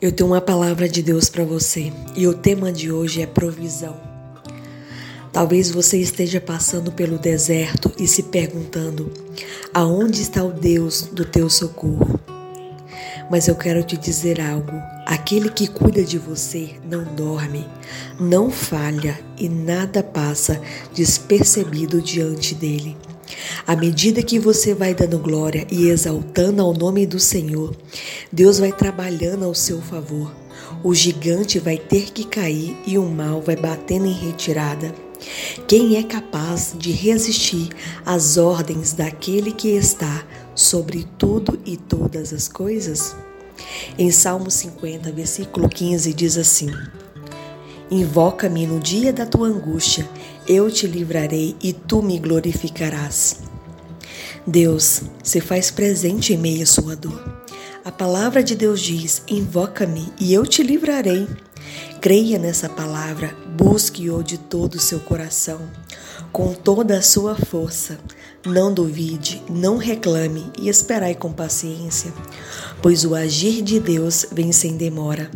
Eu tenho uma palavra de Deus para você e o tema de hoje é provisão. Talvez você esteja passando pelo deserto e se perguntando: aonde está o Deus do teu socorro? Mas eu quero te dizer algo: aquele que cuida de você não dorme, não falha e nada passa despercebido diante dele. À medida que você vai dando glória e exaltando ao nome do Senhor, Deus vai trabalhando ao seu favor. O gigante vai ter que cair e o mal vai batendo em retirada. Quem é capaz de resistir às ordens daquele que está sobre tudo e todas as coisas? Em Salmo 50, versículo 15, diz assim: Invoca-me no dia da tua angústia, eu te livrarei e tu me glorificarás. Deus se faz presente em meio à sua dor. A palavra de Deus diz: Invoca-me e eu te livrarei. Creia nessa palavra, busque-o de todo o seu coração, com toda a sua força. Não duvide, não reclame e esperai com paciência, pois o agir de Deus vem sem demora.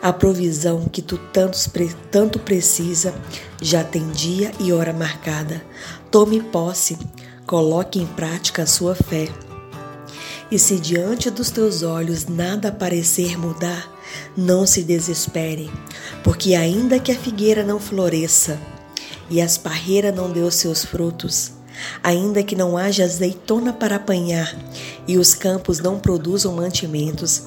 A provisão que tu tantos, tanto precisa já tem dia e hora marcada. Tome posse, Coloque em prática a sua fé. E se diante dos teus olhos nada parecer mudar, não se desespere, porque ainda que a figueira não floresça e as parreiras não dê os seus frutos, ainda que não haja azeitona para apanhar e os campos não produzam mantimentos,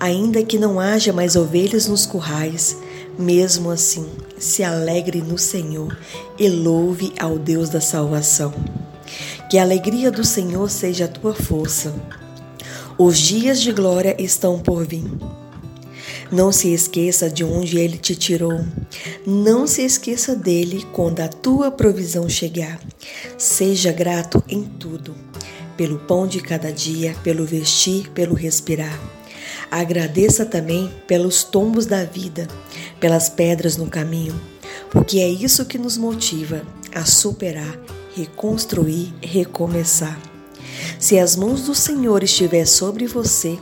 ainda que não haja mais ovelhas nos currais, mesmo assim, se alegre no Senhor e louve ao Deus da salvação. Que a alegria do Senhor seja a tua força. Os dias de glória estão por vir. Não se esqueça de onde ele te tirou. Não se esqueça dele quando a tua provisão chegar. Seja grato em tudo, pelo pão de cada dia, pelo vestir, pelo respirar. Agradeça também pelos tombos da vida, pelas pedras no caminho, porque é isso que nos motiva a superar reconstruir, recomeçar. Se as mãos do Senhor estiver sobre você,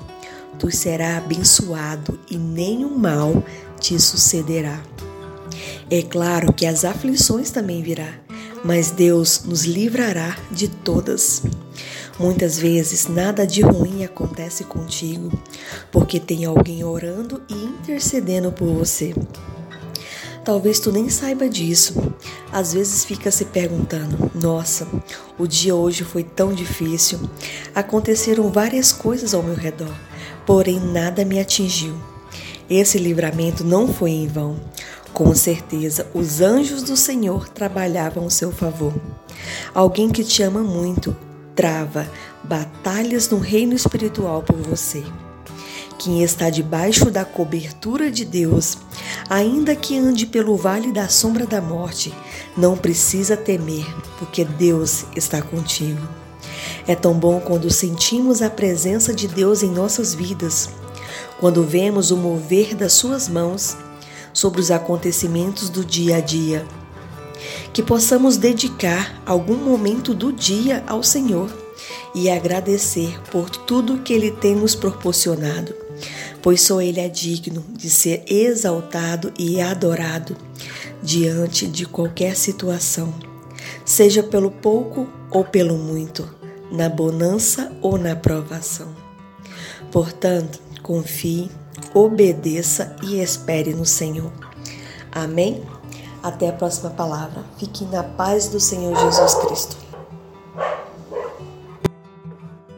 tu serás abençoado e nenhum mal te sucederá. É claro que as aflições também virá, mas Deus nos livrará de todas. Muitas vezes nada de ruim acontece contigo, porque tem alguém orando e intercedendo por você. Talvez tu nem saiba disso. Às vezes fica se perguntando: nossa, o dia hoje foi tão difícil. Aconteceram várias coisas ao meu redor, porém nada me atingiu. Esse livramento não foi em vão. Com certeza, os anjos do Senhor trabalhavam ao seu favor. Alguém que te ama muito trava batalhas no reino espiritual por você. Quem está debaixo da cobertura de Deus, ainda que ande pelo vale da sombra da morte, não precisa temer, porque Deus está contigo. É tão bom quando sentimos a presença de Deus em nossas vidas, quando vemos o mover das Suas mãos sobre os acontecimentos do dia a dia. Que possamos dedicar algum momento do dia ao Senhor e agradecer por tudo que Ele tem nos proporcionado pois só Ele é digno de ser exaltado e adorado diante de qualquer situação, seja pelo pouco ou pelo muito, na bonança ou na provação. Portanto, confie, obedeça e espere no Senhor. Amém? Até a próxima palavra. Fique na paz do Senhor Jesus Cristo.